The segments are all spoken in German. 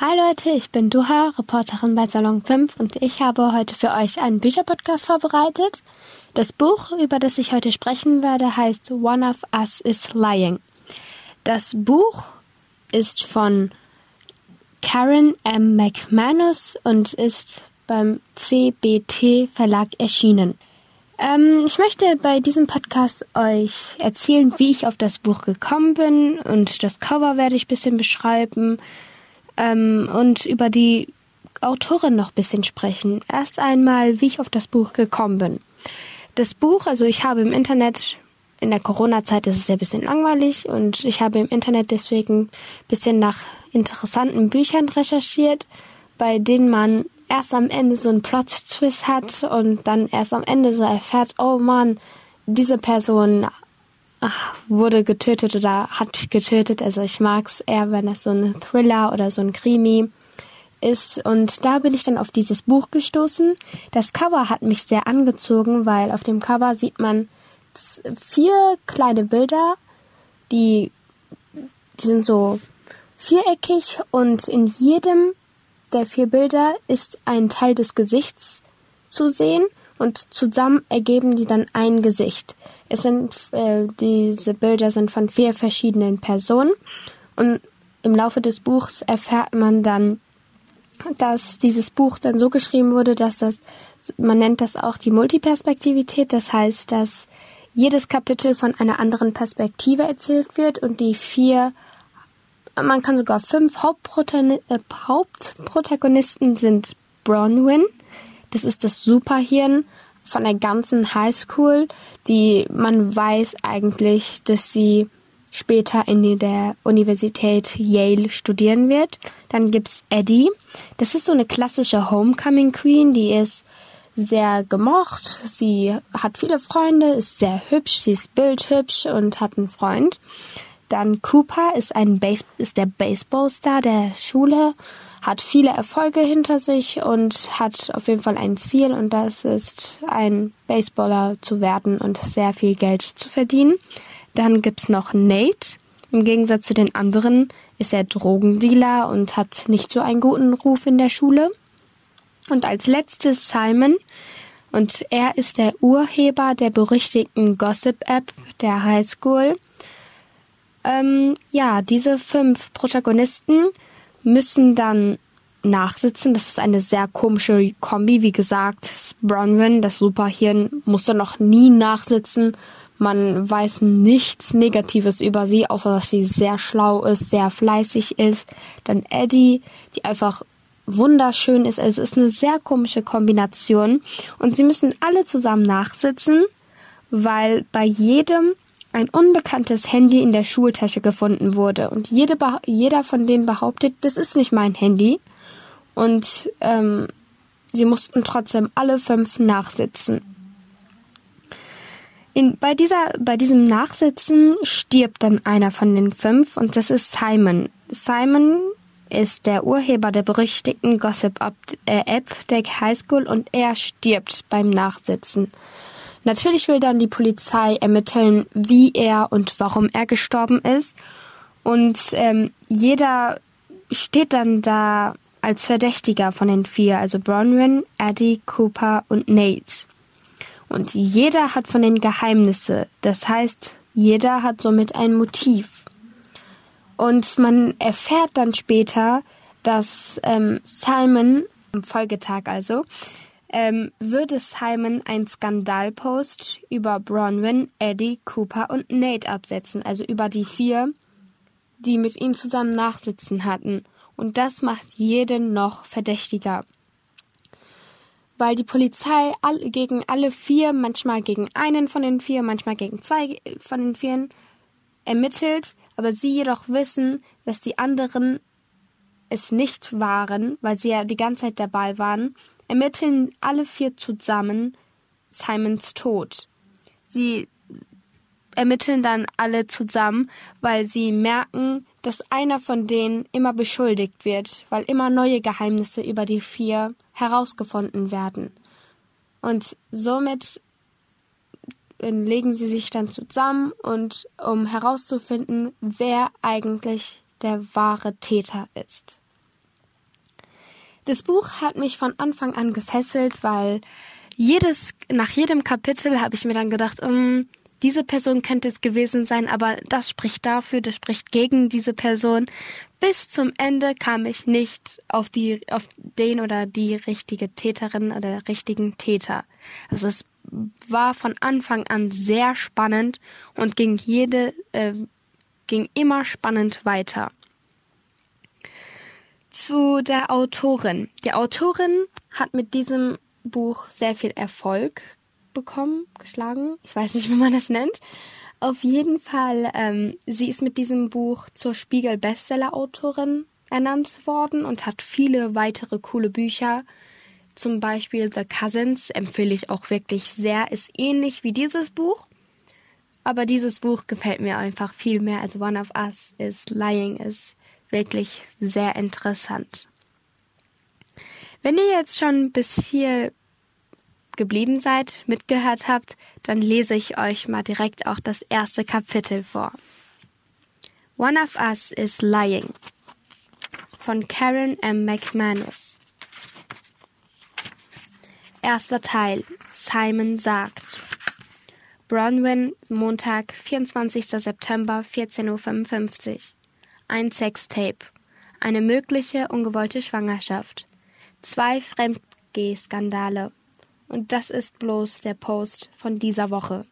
Hi Leute, ich bin Duha, Reporterin bei Salon 5 und ich habe heute für euch einen Bücherpodcast vorbereitet. Das Buch, über das ich heute sprechen werde, heißt One of Us is Lying. Das Buch ist von Karen M. McManus und ist beim CBT Verlag erschienen. Ähm, ich möchte bei diesem Podcast euch erzählen, wie ich auf das Buch gekommen bin und das Cover werde ich ein bisschen beschreiben ähm, und über die Autorin noch ein bisschen sprechen. Erst einmal, wie ich auf das Buch gekommen bin. Das Buch, also ich habe im Internet, in der Corona-Zeit ist es ja ein bisschen langweilig und ich habe im Internet deswegen ein bisschen nach interessanten Büchern recherchiert, bei denen man erst am Ende so einen Plot-Twist hat und dann erst am Ende so erfährt, oh Mann, diese Person ach, wurde getötet oder hat getötet. Also ich mag es eher, wenn es so ein Thriller oder so ein Krimi ist. Und da bin ich dann auf dieses Buch gestoßen. Das Cover hat mich sehr angezogen, weil auf dem Cover sieht man vier kleine Bilder, die, die sind so viereckig und in jedem der vier Bilder ist ein Teil des Gesichts zu sehen und zusammen ergeben die dann ein Gesicht. Es sind äh, diese Bilder sind von vier verschiedenen Personen und im Laufe des Buchs erfährt man dann, dass dieses Buch dann so geschrieben wurde, dass das man nennt das auch die Multiperspektivität, das heißt, dass jedes Kapitel von einer anderen Perspektive erzählt wird und die vier man kann sogar fünf äh, Hauptprotagonisten sind Bronwyn, das ist das Superhirn von der ganzen Highschool, die man weiß eigentlich, dass sie später in der Universität Yale studieren wird. Dann gibt's Eddie. Das ist so eine klassische Homecoming Queen, die ist sehr gemocht. Sie hat viele Freunde, ist sehr hübsch, sie ist bildhübsch und hat einen Freund. Dann Cooper ist ein Base ist der Baseballstar der Schule, hat viele Erfolge hinter sich und hat auf jeden Fall ein Ziel und das ist ein Baseballer zu werden und sehr viel Geld zu verdienen. Dann gibt's noch Nate. Im Gegensatz zu den anderen ist er Drogendealer und hat nicht so einen guten Ruf in der Schule. Und als letztes Simon. Und er ist der Urheber der berüchtigten Gossip-App der Highschool. Ähm, ja, diese fünf Protagonisten müssen dann nachsitzen. Das ist eine sehr komische Kombi. Wie gesagt, Bronwyn, das Superhirn, musste noch nie nachsitzen. Man weiß nichts Negatives über sie, außer dass sie sehr schlau ist, sehr fleißig ist. Dann Eddie, die einfach wunderschön ist. Also es ist eine sehr komische Kombination. Und sie müssen alle zusammen nachsitzen, weil bei jedem ein unbekanntes Handy in der Schultasche gefunden wurde. Und jede, jeder von denen behauptet, das ist nicht mein Handy. Und ähm, sie mussten trotzdem alle fünf nachsitzen. In, bei, dieser, bei diesem Nachsitzen stirbt dann einer von den fünf und das ist Simon. Simon ist der Urheber der berüchtigten Gossip-App äh, der Highschool und er stirbt beim Nachsitzen. Natürlich will dann die Polizei ermitteln, wie er und warum er gestorben ist. Und ähm, jeder steht dann da als Verdächtiger von den vier, also Bronwyn, Eddie, Cooper und Nate. Und jeder hat von den Geheimnisse. Das heißt, jeder hat somit ein Motiv. Und man erfährt dann später, dass ähm, Simon, am Folgetag also, ähm, würde Simon ein Skandalpost über Bronwyn, Eddie, Cooper und Nate absetzen, also über die vier, die mit ihm zusammen nachsitzen hatten. Und das macht jeden noch verdächtiger. Weil die Polizei all, gegen alle vier, manchmal gegen einen von den vier, manchmal gegen zwei von den vier ermittelt, aber sie jedoch wissen, dass die anderen es nicht waren, weil sie ja die ganze Zeit dabei waren ermitteln alle vier zusammen Simons Tod. Sie ermitteln dann alle zusammen, weil sie merken, dass einer von denen immer beschuldigt wird, weil immer neue Geheimnisse über die vier herausgefunden werden. Und somit legen sie sich dann zusammen und um herauszufinden, wer eigentlich der wahre Täter ist. Das Buch hat mich von Anfang an gefesselt, weil jedes, nach jedem Kapitel habe ich mir dann gedacht, um, diese Person könnte es gewesen sein, aber das spricht dafür, das spricht gegen diese Person. Bis zum Ende kam ich nicht auf die, auf den oder die richtige Täterin oder richtigen Täter. Also es war von Anfang an sehr spannend und ging jede, äh, ging immer spannend weiter. Zu der Autorin. Die Autorin hat mit diesem Buch sehr viel Erfolg bekommen, geschlagen. Ich weiß nicht, wie man das nennt. Auf jeden Fall, ähm, sie ist mit diesem Buch zur Spiegel-Bestseller-Autorin ernannt worden und hat viele weitere coole Bücher. Zum Beispiel The Cousins empfehle ich auch wirklich sehr. Ist ähnlich wie dieses Buch. Aber dieses Buch gefällt mir einfach viel mehr als One of Us is Lying ist wirklich sehr interessant. Wenn ihr jetzt schon bis hier geblieben seid, mitgehört habt, dann lese ich euch mal direkt auch das erste Kapitel vor. One of Us is Lying von Karen M. McManus. Erster Teil. Simon sagt. Bronwyn, Montag, 24. September, 14.55 Uhr. Ein Sextape. Eine mögliche ungewollte Schwangerschaft. Zwei Fremdgeh-Skandale. Und das ist bloß der Post von dieser Woche.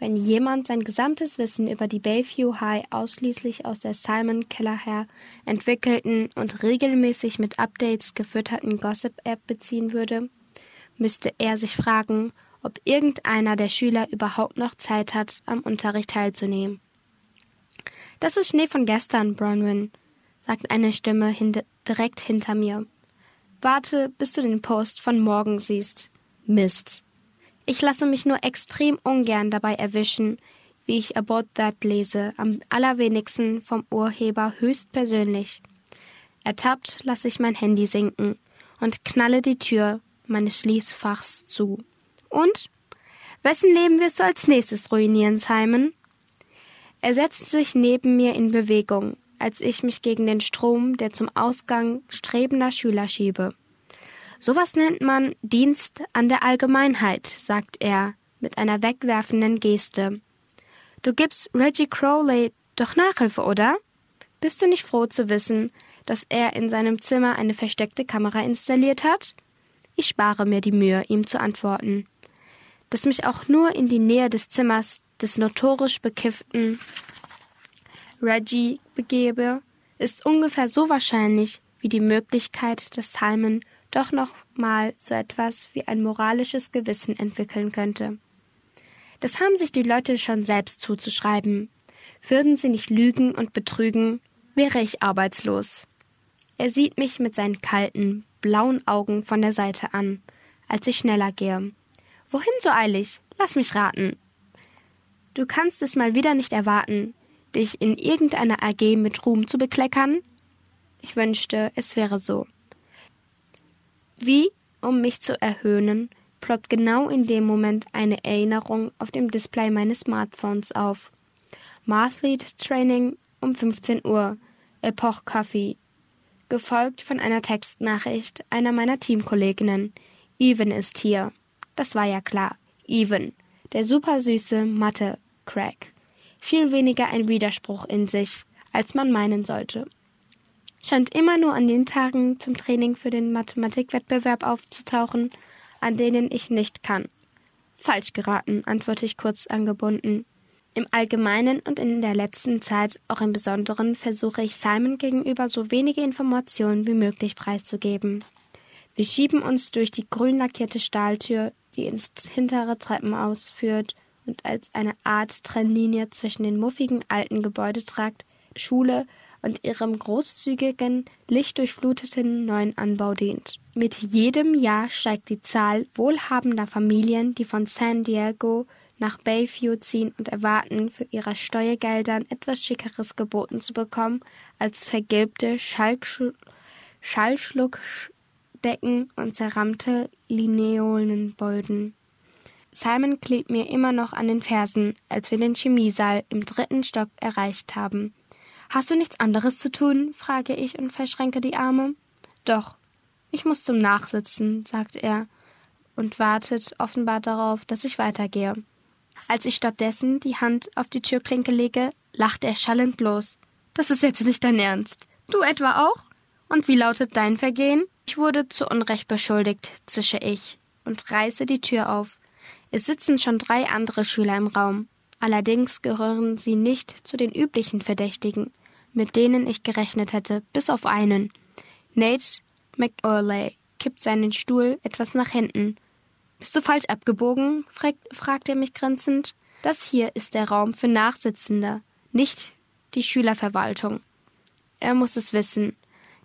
Wenn jemand sein gesamtes Wissen über die Bayview High ausschließlich aus der Simon Kelleher entwickelten und regelmäßig mit Updates gefütterten Gossip-App beziehen würde, müsste er sich fragen, ob irgendeiner der Schüler überhaupt noch Zeit hat, am Unterricht teilzunehmen. Das ist Schnee von gestern, Bronwyn, sagt eine Stimme hin direkt hinter mir. Warte, bis du den Post von morgen siehst. Mist. Ich lasse mich nur extrem ungern dabei erwischen, wie ich About That lese, am allerwenigsten vom Urheber höchstpersönlich. Ertappt lasse ich mein Handy sinken und knalle die Tür meines Schließfachs zu. Und? Wessen Leben wirst du als nächstes ruinieren, Simon? Er setzt sich neben mir in Bewegung, als ich mich gegen den Strom der zum Ausgang strebender Schüler schiebe. Sowas nennt man Dienst an der Allgemeinheit, sagt er mit einer wegwerfenden Geste. Du gibst Reggie Crowley doch Nachhilfe, oder? Bist du nicht froh zu wissen, dass er in seinem Zimmer eine versteckte Kamera installiert hat? Ich spare mir die Mühe, ihm zu antworten. Dass mich auch nur in die Nähe des Zimmers des notorisch bekifften Reggie begebe, ist ungefähr so wahrscheinlich wie die Möglichkeit, dass Simon doch noch mal so etwas wie ein moralisches Gewissen entwickeln könnte. Das haben sich die Leute schon selbst zuzuschreiben. Würden sie nicht lügen und betrügen, wäre ich arbeitslos. Er sieht mich mit seinen kalten, blauen Augen von der Seite an, als ich schneller gehe. Wohin so eilig? Lass mich raten. Du kannst es mal wieder nicht erwarten, dich in irgendeiner AG mit Ruhm zu bekleckern? Ich wünschte, es wäre so. Wie, um mich zu erhöhnen, ploppt genau in dem Moment eine Erinnerung auf dem Display meines Smartphones auf. Marthlete Training um 15 Uhr, Epoch Coffee. Gefolgt von einer Textnachricht einer meiner Teamkolleginnen. Even ist hier. Das war ja klar. Even. Der supersüße Mathe-Crack. Viel weniger ein Widerspruch in sich, als man meinen sollte scheint immer nur an den Tagen zum Training für den Mathematikwettbewerb aufzutauchen, an denen ich nicht kann. Falsch geraten, antworte ich kurz angebunden. Im Allgemeinen und in der letzten Zeit auch im Besonderen versuche ich Simon gegenüber so wenige Informationen wie möglich preiszugeben. Wir schieben uns durch die grün lackierte Stahltür, die ins hintere Treppenhaus führt und als eine Art Trennlinie zwischen den muffigen alten Gebäudetrakt, Schule und ihrem großzügigen, lichtdurchfluteten neuen Anbau dient. Mit jedem Jahr steigt die Zahl wohlhabender Familien, die von San Diego nach Bayview ziehen und erwarten, für ihre Steuergeldern etwas Schickeres geboten zu bekommen als vergilbte Schallschluckdecken und zerrammte Linolenböden. Simon klebt mir immer noch an den Fersen, als wir den Chemiesaal im dritten Stock erreicht haben. Hast du nichts anderes zu tun? frage ich und verschränke die Arme. Doch. Ich muss zum Nachsitzen, sagt er und wartet offenbar darauf, dass ich weitergehe. Als ich stattdessen die Hand auf die Türklinke lege, lacht er schallend los. Das ist jetzt nicht dein Ernst. Du etwa auch? Und wie lautet dein Vergehen? Ich wurde zu Unrecht beschuldigt, zische ich und reiße die Tür auf. Es sitzen schon drei andere Schüler im Raum. Allerdings gehören sie nicht zu den üblichen Verdächtigen, mit denen ich gerechnet hätte, bis auf einen. Nate McOrley kippt seinen Stuhl etwas nach hinten. Bist du falsch abgebogen? fragt er mich grinzend. Das hier ist der Raum für Nachsitzende, nicht die Schülerverwaltung. Er muss es wissen.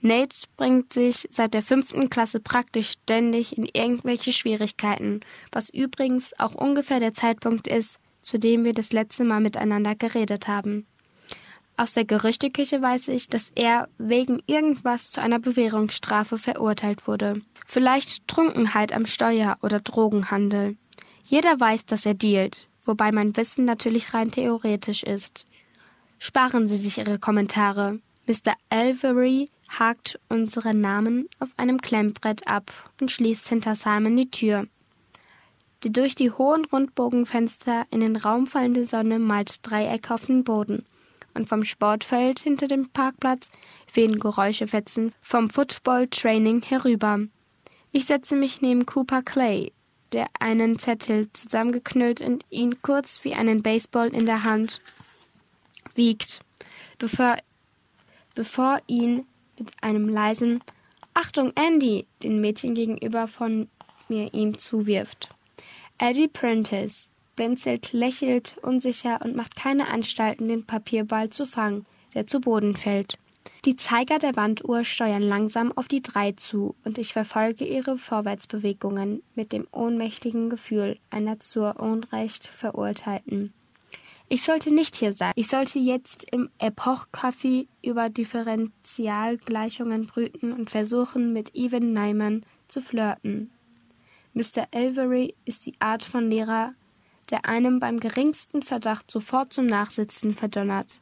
Nate bringt sich seit der fünften Klasse praktisch ständig in irgendwelche Schwierigkeiten, was übrigens auch ungefähr der Zeitpunkt ist, zu dem wir das letzte Mal miteinander geredet haben. Aus der Gerüchteküche weiß ich, dass er wegen irgendwas zu einer Bewährungsstrafe verurteilt wurde. Vielleicht Trunkenheit am Steuer oder Drogenhandel. Jeder weiß, dass er dealt, wobei mein Wissen natürlich rein theoretisch ist. Sparen Sie sich Ihre Kommentare. Mr. Alvery hakt unsere Namen auf einem Klemmbrett ab und schließt hinter Simon die Tür. Die durch die hohen Rundbogenfenster in den Raum fallende Sonne malt Dreiecke auf den Boden, und vom Sportfeld hinter dem Parkplatz wehen Geräuschefetzen vom Football-Training herüber. Ich setze mich neben Cooper Clay, der einen Zettel zusammengeknüllt und ihn kurz wie einen Baseball in der Hand wiegt, bevor, bevor ihn mit einem leisen Achtung, Andy, den Mädchen gegenüber von mir ihm zuwirft. Eddie Prentice blinzelt, lächelt unsicher und macht keine Anstalten, den Papierball zu fangen, der zu Boden fällt. Die Zeiger der Wanduhr steuern langsam auf die drei zu, und ich verfolge ihre Vorwärtsbewegungen mit dem ohnmächtigen Gefühl einer zur Unrecht Verurteilten. Ich sollte nicht hier sein. Ich sollte jetzt im Epoch-Café über Differentialgleichungen brüten und versuchen, mit Evan Nyman zu flirten. Mr. Avery ist die Art von Lehrer, der einem beim geringsten Verdacht sofort zum Nachsitzen verdonnert,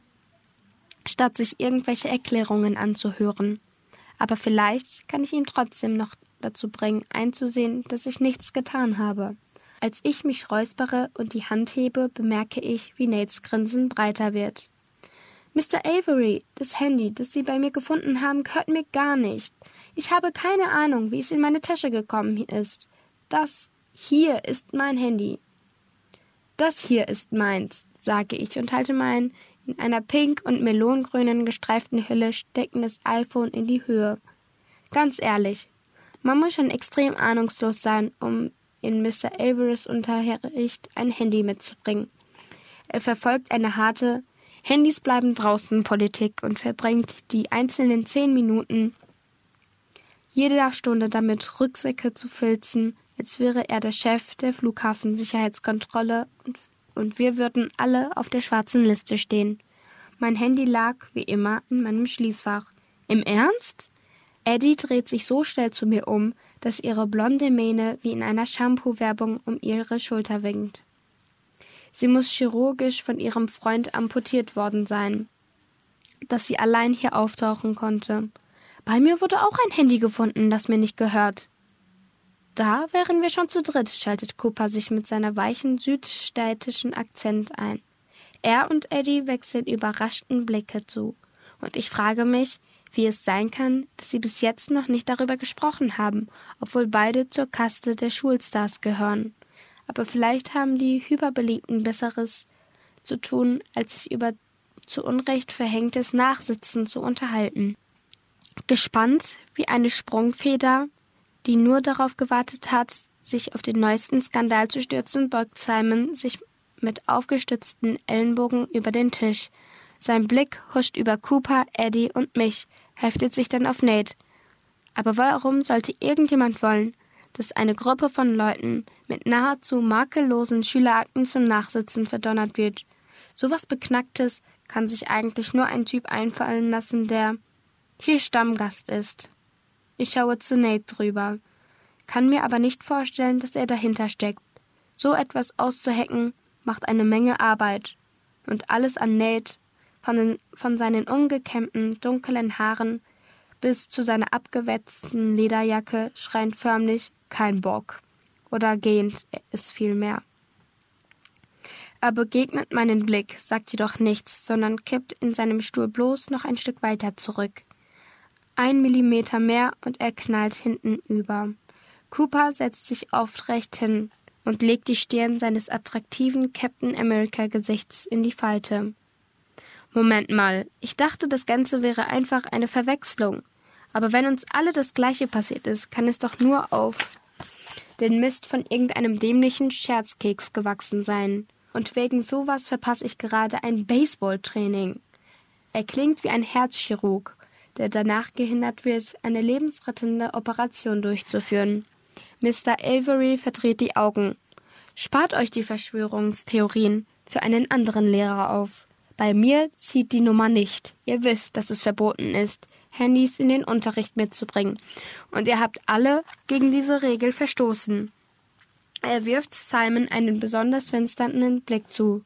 statt sich irgendwelche Erklärungen anzuhören. Aber vielleicht kann ich ihn trotzdem noch dazu bringen, einzusehen, dass ich nichts getan habe. Als ich mich räuspere und die Hand hebe, bemerke ich, wie Nates Grinsen breiter wird. Mr. Avery, das Handy, das Sie bei mir gefunden haben, gehört mir gar nicht. Ich habe keine Ahnung, wie es in meine Tasche gekommen ist. Das hier ist mein Handy. Das hier ist meins, sage ich und halte mein in einer pink- und melonengrünen gestreiften Hülle steckendes iPhone in die Höhe. Ganz ehrlich, man muss schon extrem ahnungslos sein, um in Mr. Averys Unterricht ein Handy mitzubringen. Er verfolgt eine harte Handys bleiben draußen Politik und verbringt die einzelnen zehn Minuten jeder Stunde damit, Rucksäcke zu filzen, als wäre er der Chef der Flughafensicherheitskontrolle und, und wir würden alle auf der schwarzen Liste stehen. Mein Handy lag, wie immer, in meinem Schließfach. Im Ernst? Eddie dreht sich so schnell zu mir um, dass ihre blonde Mähne wie in einer Shampoo-Werbung um ihre Schulter winkt. Sie muss chirurgisch von ihrem Freund amputiert worden sein, dass sie allein hier auftauchen konnte. Bei mir wurde auch ein Handy gefunden, das mir nicht gehört. Da wären wir schon zu dritt, schaltet Cooper sich mit seiner weichen südstädtischen Akzent ein. Er und Eddie wechseln überraschten Blicke zu, und ich frage mich, wie es sein kann, dass sie bis jetzt noch nicht darüber gesprochen haben, obwohl beide zur Kaste der Schulstars gehören. Aber vielleicht haben die Hyperbeliebten Besseres zu tun, als sich über zu Unrecht verhängtes Nachsitzen zu unterhalten. Gespannt wie eine Sprungfeder, die nur darauf gewartet hat, sich auf den neuesten Skandal zu stürzen, beugt Simon sich mit aufgestützten Ellenbogen über den Tisch. Sein Blick huscht über Cooper, Eddie und mich, heftet sich dann auf Nate. Aber warum sollte irgendjemand wollen, dass eine Gruppe von Leuten mit nahezu makellosen Schülerakten zum Nachsitzen verdonnert wird? Sowas Beknacktes kann sich eigentlich nur ein Typ einfallen lassen, der hier Stammgast ist. Ich schaue zu Nate drüber, kann mir aber nicht vorstellen, dass er dahinter steckt. So etwas auszuhacken macht eine Menge Arbeit. Und alles an Nate, von, den, von seinen ungekämmten, dunklen Haaren bis zu seiner abgewetzten Lederjacke schreien förmlich kein Bock. Oder gehend ist vielmehr. Er begegnet meinen Blick, sagt jedoch nichts, sondern kippt in seinem Stuhl bloß noch ein Stück weiter zurück. Ein Millimeter mehr und er knallt hinten über. Cooper setzt sich aufrecht hin und legt die Stirn seines attraktiven Captain America Gesichts in die Falte. Moment mal, ich dachte, das Ganze wäre einfach eine Verwechslung. Aber wenn uns alle das Gleiche passiert ist, kann es doch nur auf den Mist von irgendeinem dämlichen Scherzkeks gewachsen sein. Und wegen sowas verpasse ich gerade ein Baseballtraining. Er klingt wie ein Herzchirurg, der danach gehindert wird, eine lebensrettende Operation durchzuführen. Mr. Avery verdreht die Augen. Spart euch die Verschwörungstheorien für einen anderen Lehrer auf. Bei mir zieht die Nummer nicht. Ihr wisst, dass es verboten ist, Handys in den Unterricht mitzubringen. Und ihr habt alle gegen diese Regel verstoßen. Er wirft Simon einen besonders finsternden Blick zu.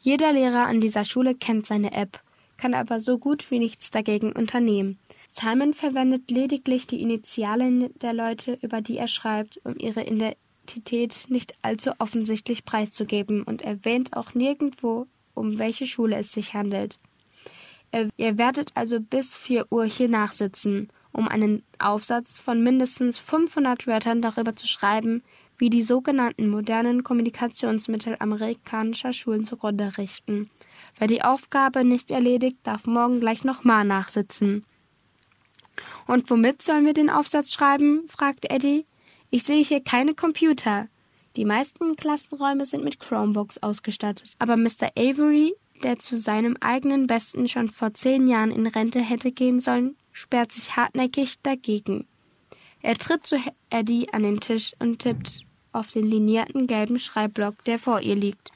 Jeder Lehrer an dieser Schule kennt seine App, kann aber so gut wie nichts dagegen unternehmen. Simon verwendet lediglich die Initialen der Leute, über die er schreibt, um ihre Identität nicht allzu offensichtlich preiszugeben und erwähnt auch nirgendwo, um welche Schule es sich handelt. Ihr werdet also bis 4 Uhr hier nachsitzen, um einen Aufsatz von mindestens 500 Wörtern darüber zu schreiben, wie die sogenannten modernen Kommunikationsmittel amerikanischer Schulen zugrunde richten. Wer die Aufgabe nicht erledigt, darf morgen gleich nochmal nachsitzen. Und womit sollen wir den Aufsatz schreiben? fragte Eddie. Ich sehe hier keine Computer. Die meisten Klassenräume sind mit Chromebooks ausgestattet, aber Mr. Avery der zu seinem eigenen Besten schon vor zehn Jahren in Rente hätte gehen sollen, sperrt sich hartnäckig dagegen. Er tritt zu Eddie an den Tisch und tippt auf den linierten gelben Schreibblock, der vor ihr liegt.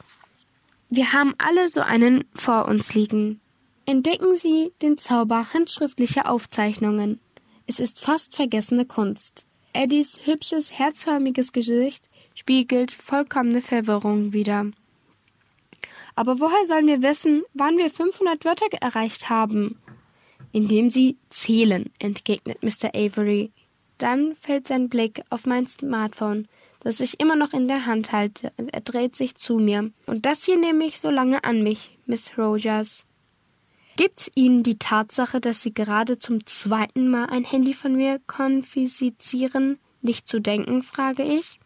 Wir haben alle so einen vor uns liegen. Entdecken Sie den Zauber handschriftlicher Aufzeichnungen. Es ist fast vergessene Kunst. Eddies hübsches, herzförmiges Gesicht spiegelt vollkommene Verwirrung wider. Aber woher sollen wir wissen, wann wir 500 Wörter erreicht haben? Indem sie zählen, entgegnet Mr. Avery. Dann fällt sein Blick auf mein Smartphone, das ich immer noch in der Hand halte, und er dreht sich zu mir. Und das hier nehme ich so lange an mich, Miss Rogers. Gibt's Ihnen die Tatsache, dass Sie gerade zum zweiten Mal ein Handy von mir konfiszieren, nicht zu denken, frage ich.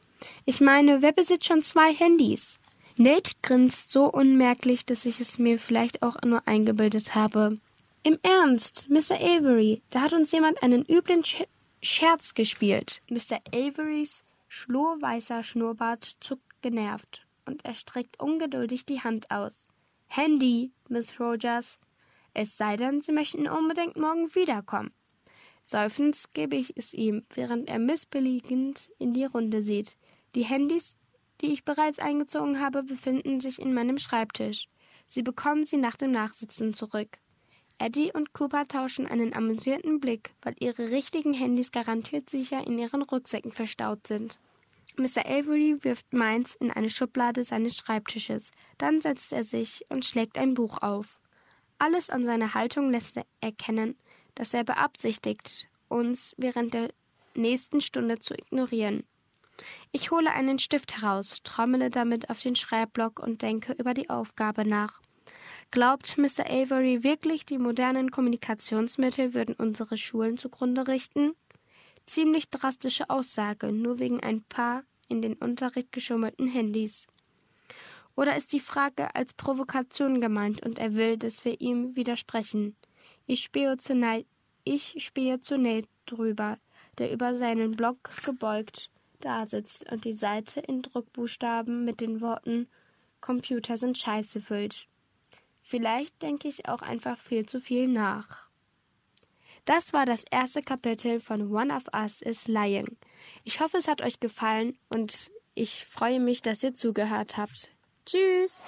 Ich meine, wer besitzt schon zwei Handys? Nate grinst so unmerklich, dass ich es mir vielleicht auch nur eingebildet habe. Im Ernst, Mr. Avery, da hat uns jemand einen üblen Sch Scherz gespielt. Mr. Averys schlohweißer Schnurrbart zuckt genervt und er streckt ungeduldig die Hand aus. Handy, Miss Rogers. Es sei denn, Sie möchten unbedingt morgen wiederkommen. Seufzend gebe ich es ihm, während er missbilligend in die Runde sieht. Die Handys die ich bereits eingezogen habe, befinden sich in meinem Schreibtisch. Sie bekommen sie nach dem Nachsitzen zurück. Eddie und Cooper tauschen einen amüsierten Blick, weil ihre richtigen Handys garantiert sicher in ihren Rucksäcken verstaut sind. Mr. Avery wirft meins in eine Schublade seines Schreibtisches, dann setzt er sich und schlägt ein Buch auf. Alles an seiner Haltung lässt erkennen, dass er beabsichtigt, uns während der nächsten Stunde zu ignorieren. Ich hole einen Stift heraus, trommele damit auf den Schreibblock und denke über die Aufgabe nach. Glaubt Mr. Avery wirklich, die modernen Kommunikationsmittel würden unsere Schulen zugrunde richten? Ziemlich drastische Aussage, nur wegen ein paar in den Unterricht geschummelten Handys. Oder ist die Frage als Provokation gemeint und er will, dass wir ihm widersprechen? Ich spähe zu, ich spähe zu Nate drüber, der über seinen Block gebeugt dasitzt und die Seite in Druckbuchstaben mit den Worten Computer sind scheiße füllt. Vielleicht denke ich auch einfach viel zu viel nach. Das war das erste Kapitel von One of Us is Lying. Ich hoffe, es hat euch gefallen und ich freue mich, dass ihr zugehört habt. Tschüss!